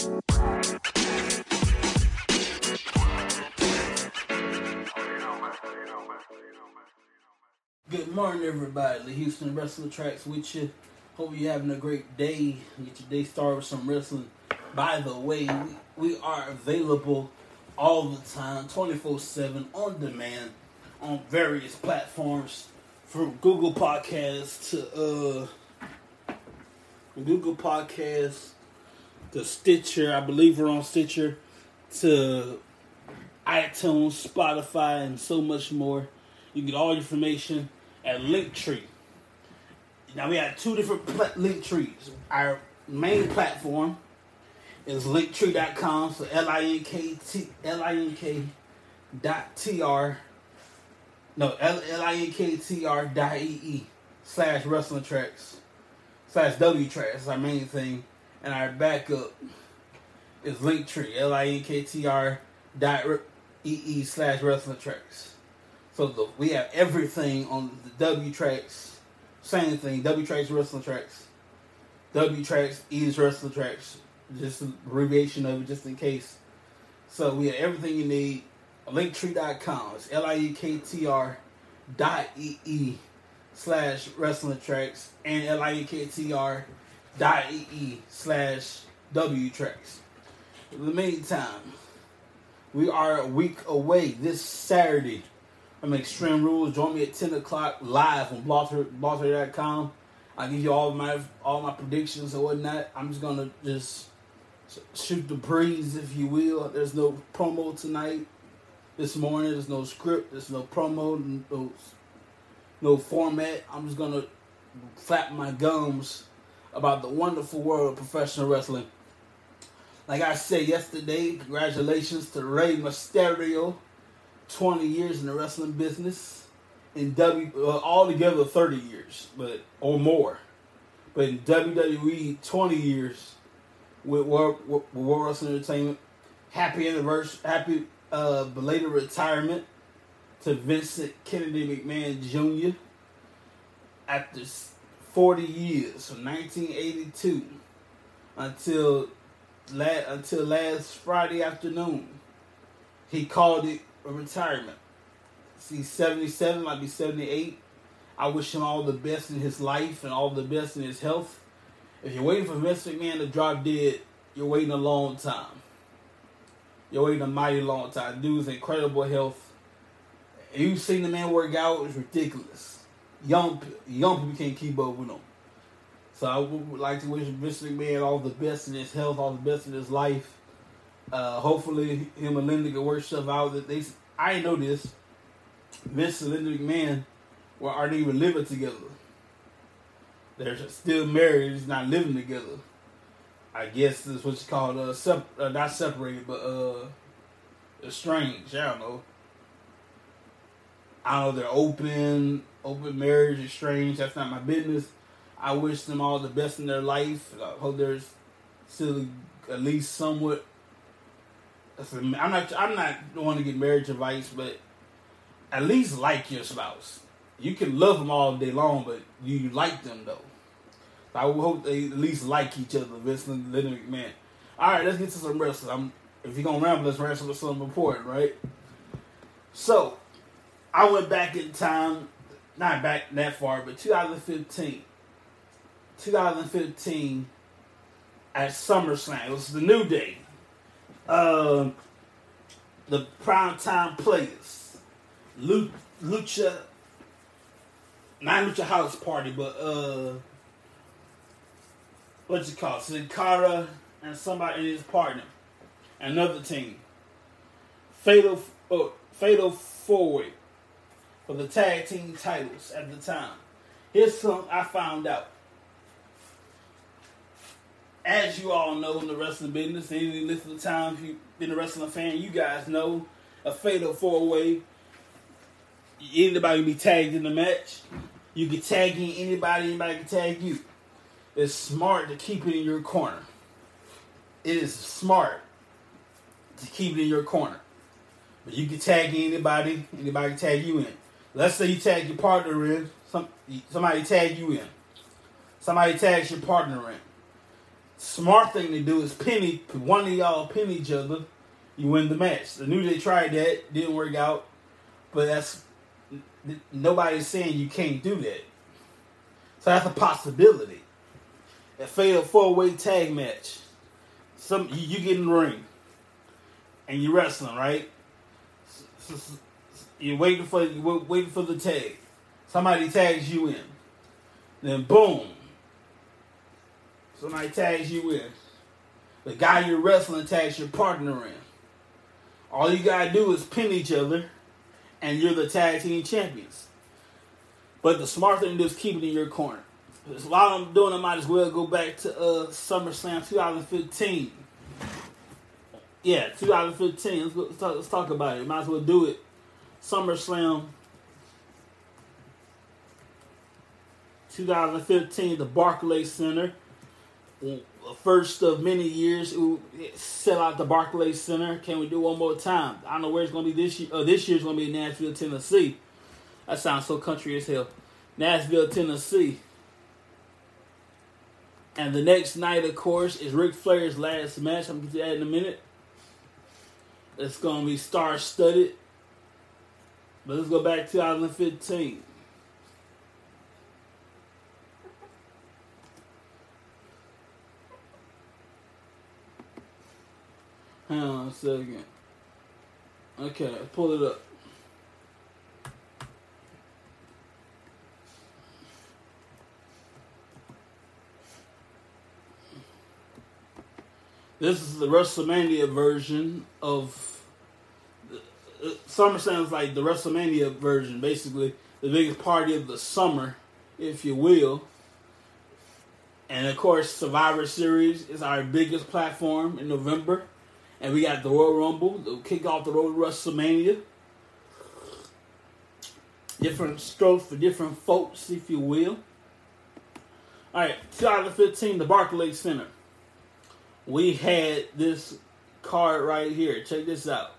Good morning, everybody. The Houston Wrestling Tracks with you. Hope you're having a great day. Get your day started with some wrestling. By the way, we, are available all the time, 24 7 on demand on various platforms from Google Podcasts to uh, Google Podcasts to Stitcher. I believe we're on Stitcher to iTunes, Spotify, and so much more. You can get all your information at Linktree. Now we have two different pla- link trees. Our main platform is linktree.com, so L I N K T L I N K dot T R no L L I N K T R dot E E slash wrestling tracks slash W tracks is our main thing. And our backup is Linktree, L I N K T R dot E E slash wrestling tracks. So the, we have everything on the W tracks. Same thing. W tracks, wrestling tracks. W tracks, E's wrestling tracks. Just an abbreviation of it, just in case. So we have everything you need. Linktree.com. It's L I E K T R dot E E slash wrestling tracks and L I E K T R E slash W tracks. In the meantime, we are a week away this Saturday. I'm Extreme Rules. Join me at 10 o'clock live on blogger.com. I give you all my all my predictions and whatnot. I'm just gonna just shoot the breeze, if you will. There's no promo tonight. This morning, there's no script. There's no promo. No, no format. I'm just gonna flap my gums about the wonderful world of professional wrestling. Like I said yesterday, congratulations to Rey Mysterio. 20 years in the wrestling business. In W, uh, altogether 30 years, but or more. But in WWE, 20 years with World, World Wrestling Entertainment. Happy anniversary, happy uh, belated retirement to Vincent Kennedy McMahon Jr. After 40 years, from 1982 until la- until last Friday afternoon, he called it a retirement. He's 77, might be 78. I wish him all the best in his life and all the best in his health. If you're waiting for Vince McMahon to drop dead, you're waiting a long time. You're waiting a mighty long time. Dude's incredible health. You've seen the man work out; it's ridiculous. Young young people can't keep up with them. So I would like to wish Vince McMahon all the best in his health, all the best in his life. Uh, hopefully, him and Linda can work stuff out. That they, I know this. Vince and Linda McMahon were aren't even living together. They're still married, just not living together. I guess that's what you call uh, sep- uh not separated, but uh, estranged. I don't know. I know. They're open, open marriage, is strange. That's not my business. I wish them all the best in their life. I hope there's still at least somewhat I'm not. I'm not want to get marriage advice, but at least like your spouse. You can love them all day long, but you like them though. I hope they at least like each other. Vince Linda McMahon. All right, let's get to some wrestling. I'm, if you're gonna ramble, let's ramble with something important, right? So, I went back in time, not back that far, but 2015. 2015 at SummerSlam. It was the New Day uh, the primetime players, Lucha, not Lucha House Party, but uh, what's it called? Sin Cara and somebody and his partner, another team. Fatal, uh, Fatal Four Way for the tag team titles at the time. Here's something I found out as you all know in the wrestling business, any length of time if you've been a wrestling fan, you guys know a fatal four way. Anybody can be tagged in the match. You can tag in anybody, anybody can tag you. It's smart to keep it in your corner. It is smart to keep it in your corner. But you can tag anybody, anybody can tag you in. Let's say you tag your partner in, some, somebody tag you in. Somebody tags your partner in Smart thing to do is pin one of y'all pin each other. You win the match. The New Day tried that, didn't work out, but that's nobody's saying you can't do that. So that's a possibility. A fatal four way tag match. Some you get in the ring and you're wrestling, right? You're waiting for you're waiting for the tag. Somebody tags you in. Then boom. Somebody tags you in. The guy you're wrestling tags your partner in. All you gotta do is pin each other, and you're the tag team champions. But the smart thing to do is keep it in your corner. While I'm doing, I might as well go back to uh, SummerSlam 2015. Yeah, 2015. Let's, go, let's, talk, let's talk about it. Might as well do it. SummerSlam 2015, the Barclays Center. First of many years, sell out the Barclays Center. Can we do one more time? I don't know where it's going to be this year. Uh, this year's going to be in Nashville, Tennessee. That sounds so country as hell. Nashville, Tennessee. And the next night, of course, is Ric Flair's last match. I'm going to get to that in a minute. It's going to be star studded. But let's go back to 2015. Hang on a second. Okay, pull it up. This is the WrestleMania version of SummerSlam is like the WrestleMania version, basically the biggest party of the summer, if you will. And of course, Survivor Series is our biggest platform in November, and we got the Royal Rumble to kick off the road to WrestleMania. Different strokes for different folks, if you will. All right, 2015, the Barclays Center we had this card right here. Check this out.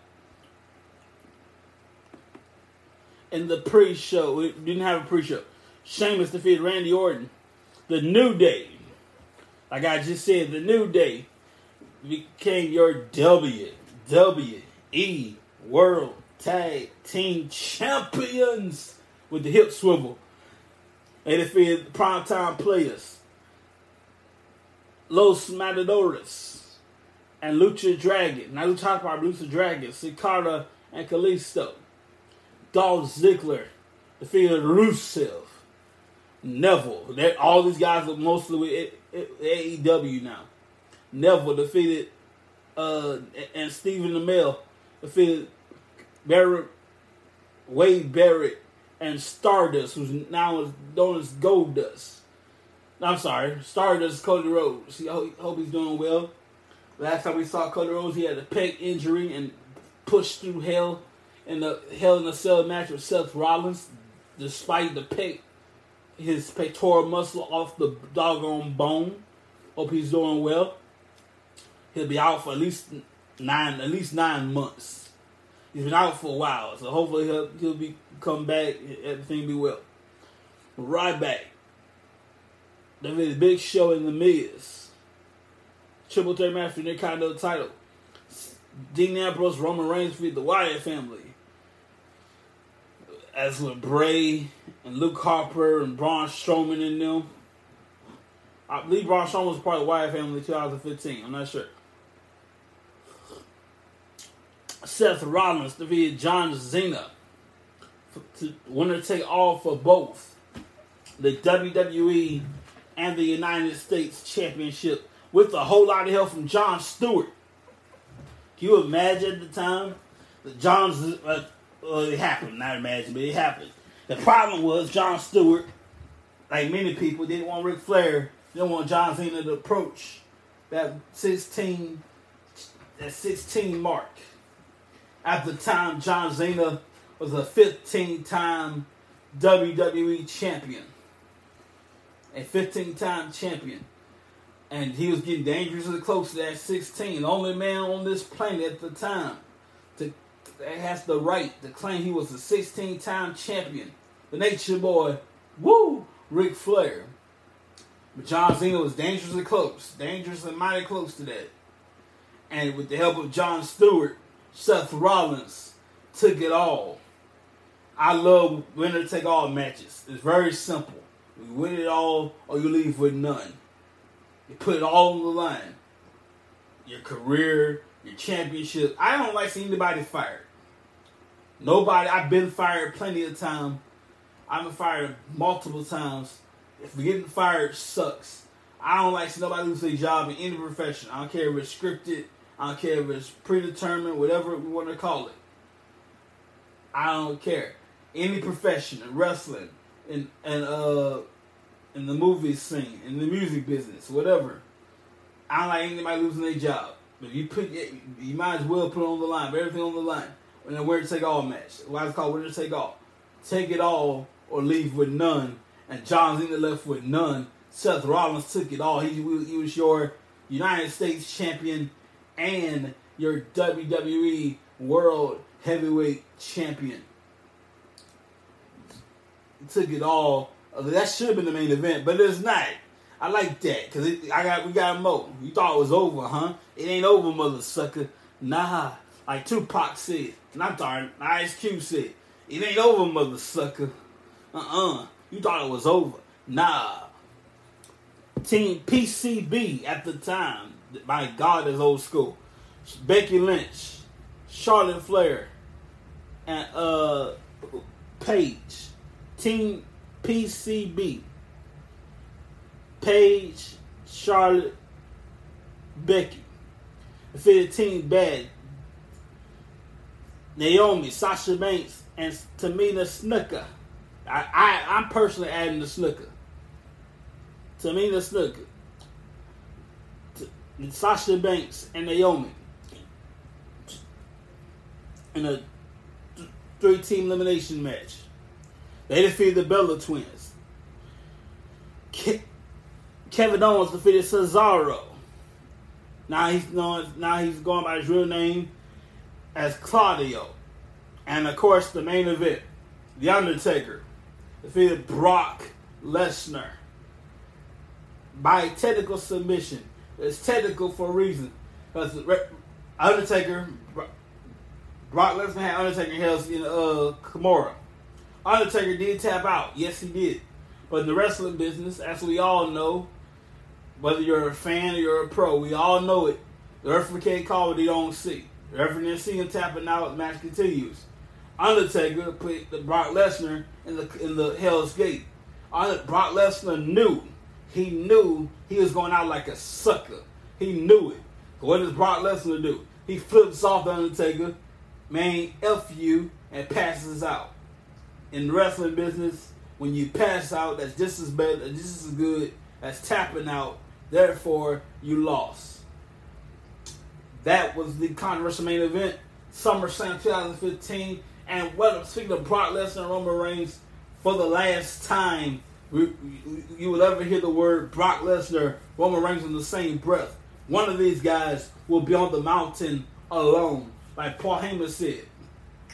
In the pre-show, we didn't have a pre-show. Sheamus defeated Randy Orton. The New Day, like I just said, the New Day became your WWE World Tag Team Champions with the hip swivel. They defeated the primetime players. Los Matadores, and Lucha Dragon. Now talk about Lucha Dragon, Sin Cara, and Kalisto. Dolph Ziggler defeated Rusev, Neville. That all these guys are mostly with AEW now. Neville defeated uh, and Stephen Amell defeated Barrett, Wade Barrett, and Stardust, who's now known as Goldust. I'm sorry, Stardust Cody Rhodes. I hope he's doing well. Last time we saw Cody Rhodes, he had a pec injury and pushed through hell in the Hell in a Cell match with Seth Rollins, despite the pec, his pectoral muscle off the doggone bone. Hope he's doing well. He'll be out for at least nine, at least nine months. He's been out for a while, so hopefully he'll he'll be come back. Everything be well. Right back. That means Big Show in the Miz. Triple threat match for the Intercontinental title. Dean Ambrose, Roman Reigns beat the Wyatt family. As with Bray and Luke Harper and Braun Strowman in them. I believe Braun Strowman was part of the Wyatt family in 2015. I'm not sure. Seth Rollins defeated John Cena. To winner take all for both the WWE and the United States Championship with a whole lot of help from Jon Stewart. Can you imagine the time that John's uh, well, it happened, not imagine, but it happened. The problem was Jon Stewart, like many people, didn't want Ric Flair, didn't want John Cena to approach that 16, that 16 mark. At the time, John Cena was a 15 time WWE champion a 15 time champion. And he was getting dangerously close to that 16. The only man on this planet at the time has the right to claim he was a 16 time champion. The Nature Boy, woo, Ric Flair. But John Cena was dangerously close, dangerously mighty close to that. And with the help of Jon Stewart, Seth Rollins took it all. I love winner take all matches. It's very simple. You win it all or you leave with none. You put it all on the line. Your career, your championship. I don't like seeing anybody fired. Nobody. I've been fired plenty of time. I've been fired multiple times. If getting fired sucks. I don't like nobody lose their job in any profession. I don't care if it's scripted. I don't care if it's predetermined, whatever we want to call it. I don't care. Any profession, in wrestling, in and uh, in the movie scene, in the music business, whatever. I don't like anybody losing their job. But you put, you might as well put on the line. Put everything on the line. And then winner take all match. Why it's called winner to take all. Take it all or leave with none. And John Cena left with none. Seth Rollins took it all. He, he was your United States champion and your WWE World Heavyweight Champion. Took it all. Uh, that should have been the main event, but it's not. I like that because I got we got more. You thought it was over, huh? It ain't over, mother sucker. Nah, like Tupac said, not darn. Ice Cube said, it ain't over, mother sucker. Uh-uh. You thought it was over. Nah. Team PCB at the time. My God, is old school. Becky Lynch, Charlotte Flair, and uh Paige. Team PCB. Paige, Charlotte, Becky. Defeated Team Bad. Naomi, Sasha Banks, and Tamina Snuka. I, I I'm personally adding the Snuka. Tamina Snuka. Sasha Banks and Naomi in a th- three team elimination match. They defeated the Bella Twins. Ke- Kevin Owens defeated Cesaro. Now he's known. Now he's going by his real name as Claudio, and of course the main event, The Undertaker defeated Brock Lesnar by technical submission. It's technical for a reason because Undertaker, Brock Lesnar had Undertaker held in uh Kimura. Undertaker did tap out, yes he did, but in the wrestling business, as we all know, whether you're a fan or you're a pro, we all know it. The referee can't call what he don't see. Didn't him tapping out. Match continues. Undertaker put the Brock Lesnar in the in the Hell's Gate. Brock Lesnar knew. He knew he was going out like a sucker. He knew it. What does Brock Lesnar do? He flips off the Undertaker, man, F you, and passes out. In the wrestling business, when you pass out, that's just as bad, just as good as tapping out Therefore, you lost. That was the controversial main event, SummerSlam 2015. And what speaking of Brock Lesnar and Roman Reigns, for the last time we, you will ever hear the word Brock Lesnar, Roman Reigns in the same breath. One of these guys will be on the mountain alone, like Paul Heyman said.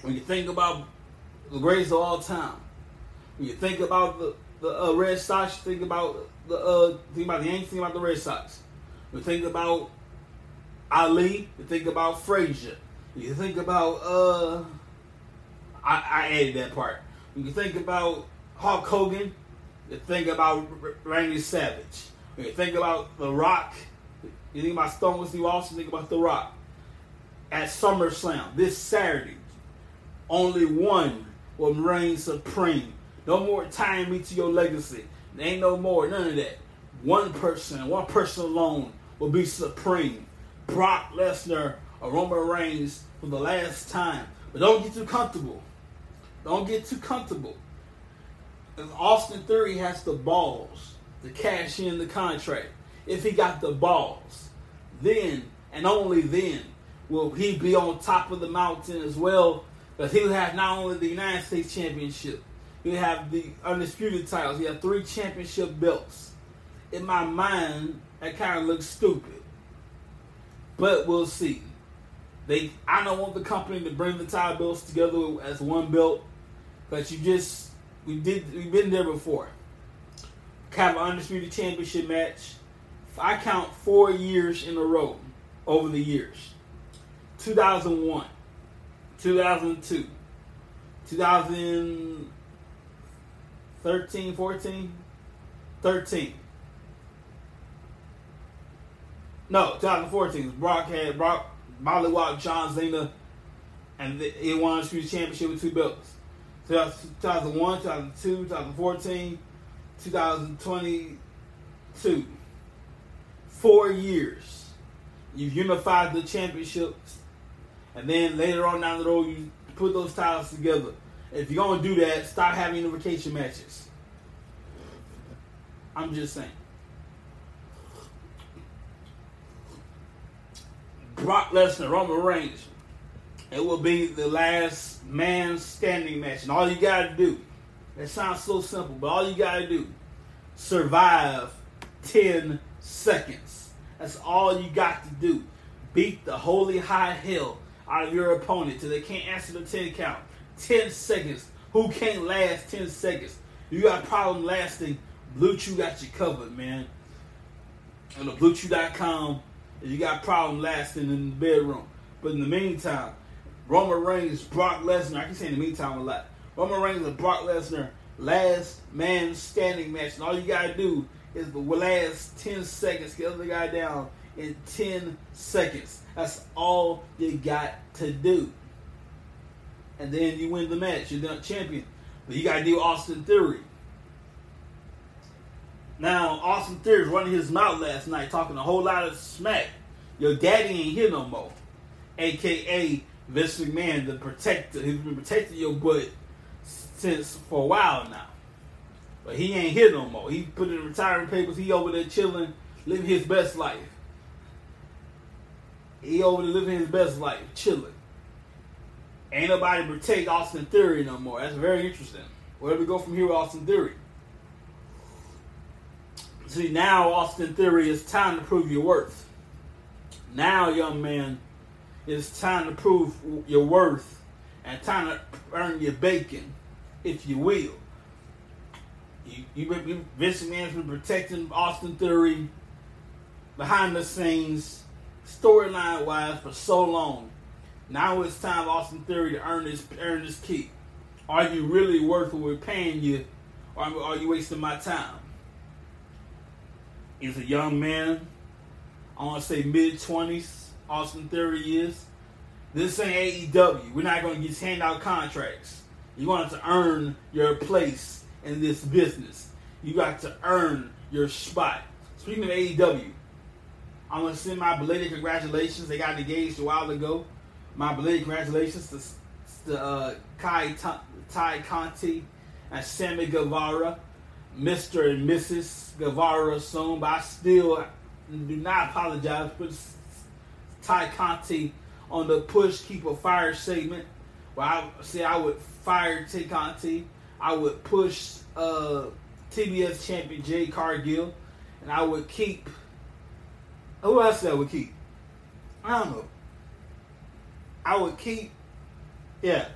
When you think about the greatest of all time, when you think about the the uh, Red Sox, think about the uh, think about the Yankees, think about the Red Sox. You think about Ali, you think about Frazier. You think about uh, I, I added that part. When you think about Hulk Hogan, you think about Randy Savage. When you think about The Rock, you think about Stone Cold Steve Austin, think about The Rock. At SummerSlam this Saturday, only one will reign supreme. No more tying me to your legacy. There ain't no more, none of that. One person, one person alone will be supreme. Brock Lesnar or Roman Reigns for the last time. But don't get too comfortable. Don't get too comfortable. Austin Theory has the balls to cash in the contract, if he got the balls, then and only then will he be on top of the mountain as well. Because he'll have not only the United States Championship, you have the undisputed titles. You have three championship belts. In my mind, that kind of looks stupid, but we'll see. They, I don't want the company to bring the title belts together as one belt, but you just we did we've been there before. have an undisputed championship match. I count four years in a row over the years 2001, 2002, 2013, 14, 13. No, 2014. Brock had Brock Mollywop John Cena, and he won the championship with two belts. 2001, 2002, 2014, 2022. Four years. You've unified the championships, and then later on down the road, you put those titles together. If you're gonna do that, stop having unification matches. I'm just saying. Brock Lesnar, Roman Reigns. It will be the last man standing match. And all you got to do, it sounds so simple, but all you got to do, survive 10 seconds. That's all you got to do. Beat the holy high hell out of your opponent till they can't answer the 10 count. 10 seconds. Who can't last 10 seconds? You got a problem lasting, BlueChew got you covered, man. On the BlueChew.com, if you got problem lasting in the bedroom. But in the meantime, Roman Reigns, Brock Lesnar. I can say in the meantime a lot. Roman Reigns and Brock Lesnar, last man standing match. And all you gotta do is the last 10 seconds, get the other guy down in 10 seconds. That's all you got to do. And then you win the match. You're the champion. But you gotta do Austin Theory. Now, Austin Theory was running his mouth last night, talking a whole lot of smack. Your daddy ain't here no more. AKA Vince McMahon, the protector. He's been protecting your butt since for a while now. But he ain't here no more. He put in retirement papers. He over there chilling, living his best life. He over there living his best life, chilling. Ain't nobody protect Austin Theory no more. That's very interesting. Where do we go from here with Austin Theory? See, now Austin Theory, it's time to prove your worth. Now, young man, it's time to prove your worth and time to earn your bacon, if you will. You, you, Vince McMahon's been protecting Austin Theory behind the scenes, storyline wise, for so long. Now it's time Austin Theory to earn his earn his keep. Are you really worth what we're paying you, or are you wasting my time? He's a young man. I want to say mid twenties Austin Theory is. This ain't AEW. We're not going to just hand out contracts. You want to earn your place in this business. You got to earn your spot. Speaking of AEW, I want to send my belated congratulations. They got engaged a while ago. My belated congratulations to, to uh, Kai Tay Conti and Sammy Guevara, Mr. and Mrs. Guevara soon. But I still do not apologize for Ty Conti on the push keep a fire segment where I say I would fire Ty Conti, I would push uh, TBS champion Jade Cargill, and I would keep who else I would keep? I don't know. I would keep yeah.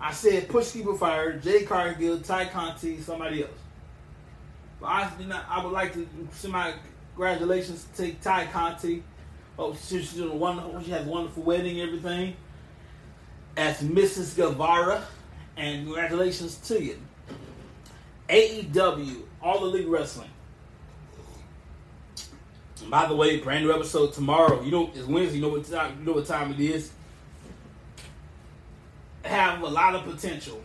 I said push keep a fire, Jade Cargill, Ty Conti, somebody else. Not I would like to send my congratulations to Ty Conti Oh, she's doing a wonderful. She has a wonderful wedding, everything. As Mrs. Guevara, and congratulations to you. AEW, All Elite Wrestling. And by the way, brand new episode tomorrow. You know it's Wednesday. You know what time? You know what time it is. Have a lot of potential.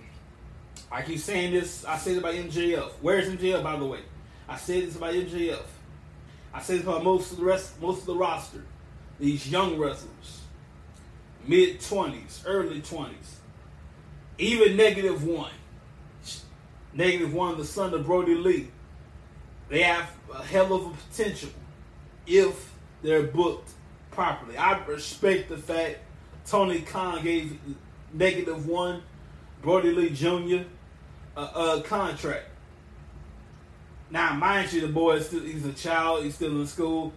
I keep saying this. I say this about MJF. Where's MJF, by the way? I say this about MJF. I say this about most of the rest, most of the roster these young wrestlers, mid 20s, early 20s, even negative one, negative one, the son of Brodie Lee, they have a hell of a potential if they're booked properly. I respect the fact Tony Khan gave negative one, Brodie Lee Jr. a, a contract. Now, mind you, the boy is still, he's a child, he's still in school.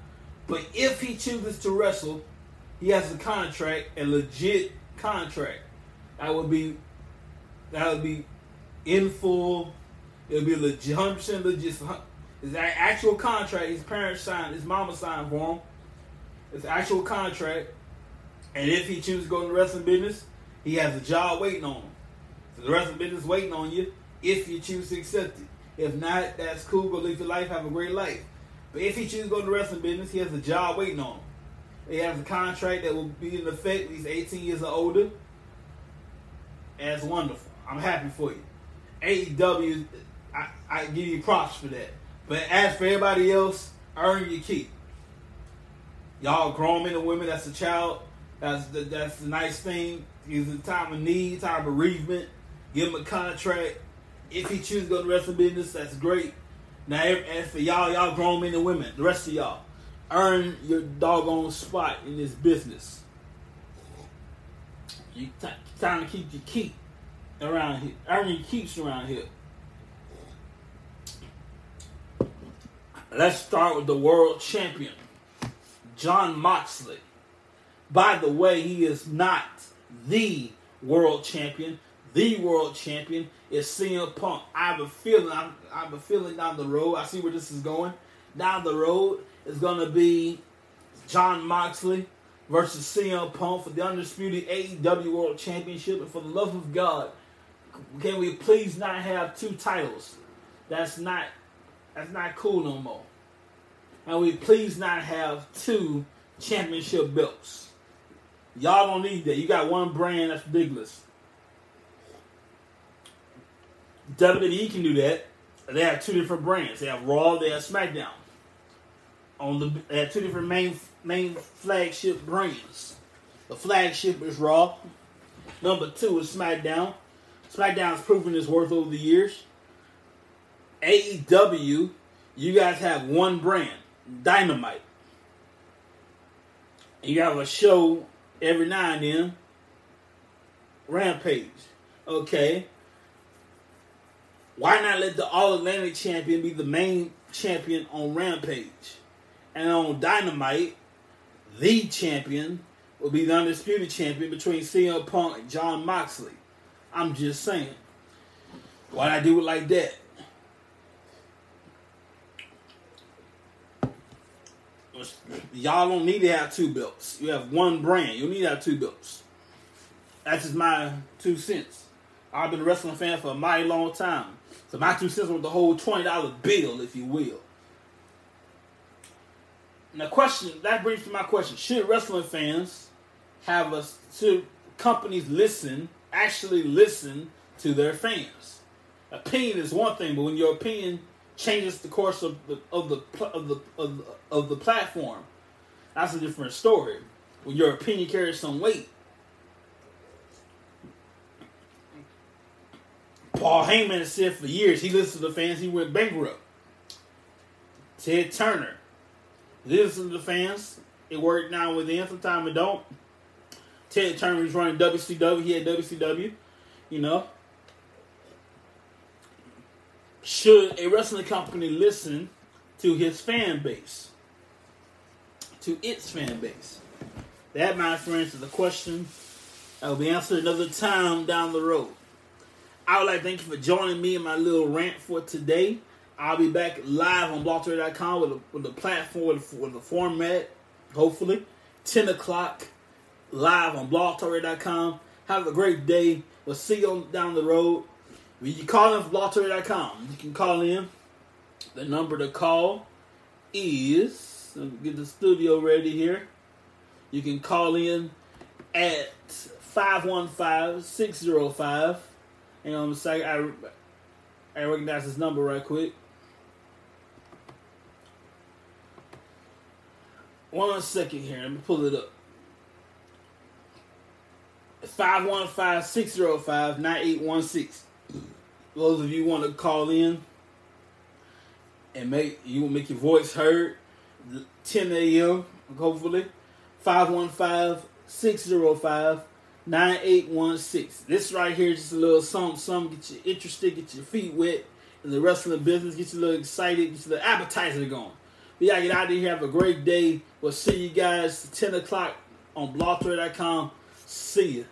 But if he chooses to wrestle, he has a contract, a legit contract. That would be that would be in full. It would be legit, hundred percent legit. His actual contract, his parents signed, his mama signed for him. It's actual contract. And if he chooses to go in the wrestling business, he has a job waiting on him. So the wrestling business waiting on you if you choose to accept it. If not, that's cool. Go live your life, have a great life. But if he chooses to go in the wrestling business, he has a job waiting on him. He has a contract that will be in effect. When he's 18 years or older. It's wonderful. I'm happy for you. AEW, I, I give you props for that. But as for everybody else, earn your keep. Y'all grown men and women, that's a child. That's the, that's the nice thing. He's a time of need, time of bereavement. Give him a contract. If he chooses to go to the wrestling business, that's great. Now, as for y'all, y'all grown men and women, the rest of y'all, earn your doggone spot in this business. You t- time to keep your keep around here. Earn your keeps around here. Let's start with the world champion, Jon Moxley. By the way, he is not the world champion. The world champion is CM Punk. I have a feeling. I have a feeling down the road. I see where this is going. Down the road is going to be Jon Moxley versus CM Punk for the undisputed AEW World Championship. And for the love of God, can we please not have two titles? That's not that's not cool no more. And we please not have two championship belts. Y'all don't need that. You got one brand that's ridiculous. WWE can do that. They have two different brands. They have Raw, they have SmackDown. On the they have two different main main flagship brands. The flagship is Raw. Number two is SmackDown. SmackDown's proven its worth over the years. AEW, you guys have one brand, Dynamite. You have a show every now and then, Rampage. Okay. Why not let the All Atlantic champion be the main champion on Rampage? And on Dynamite, the champion will be the undisputed champion between CM Punk and Jon Moxley. I'm just saying. Why not do it like that? Y'all don't need to have two belts. You have one brand. You need to have two belts. That's just my two cents. I've been a wrestling fan for a mighty long time. So my two cents with the whole twenty dollar bill, if you will. Now, question that brings to my question: Should wrestling fans have us? Should companies listen? Actually, listen to their fans. Opinion is one thing, but when your opinion changes the course of the of the of the of the, of the platform, that's a different story. When your opinion carries some weight. Paul Heyman said for years he listened to the fans, he went bankrupt. Ted Turner. Listen to the fans. It worked now with them, sometimes it don't. Ted Turner was running WCW, he had WCW, you know. Should a wrestling company listen to his fan base? To its fan base? That, my friends, is a question that will be answered another time down the road. I would like to thank you for joining me in my little rant for today. I'll be back live on blogtalk.com with with a platform, with, with a format, hopefully. 10 o'clock live on blogtalk.com. Have a great day. We'll see you on, down the road. You call in from blogtalk.com, you can call in. The number to call is, get the studio ready here. You can call in at 515 605 Hang on a second. I, I recognize his number right quick. One second here. Let me pull it up. 515-605-9816. Those of you want to call in and make you make your voice heard 10 a.m. hopefully 515 605 9816. This right here is just a little something, something, get you interested, get your feet wet in the wrestling business, get you a little excited, get you the appetizer going. Yeah, get out of here, have a great day. We'll see you guys 10 o'clock on blogtalk.com. See you.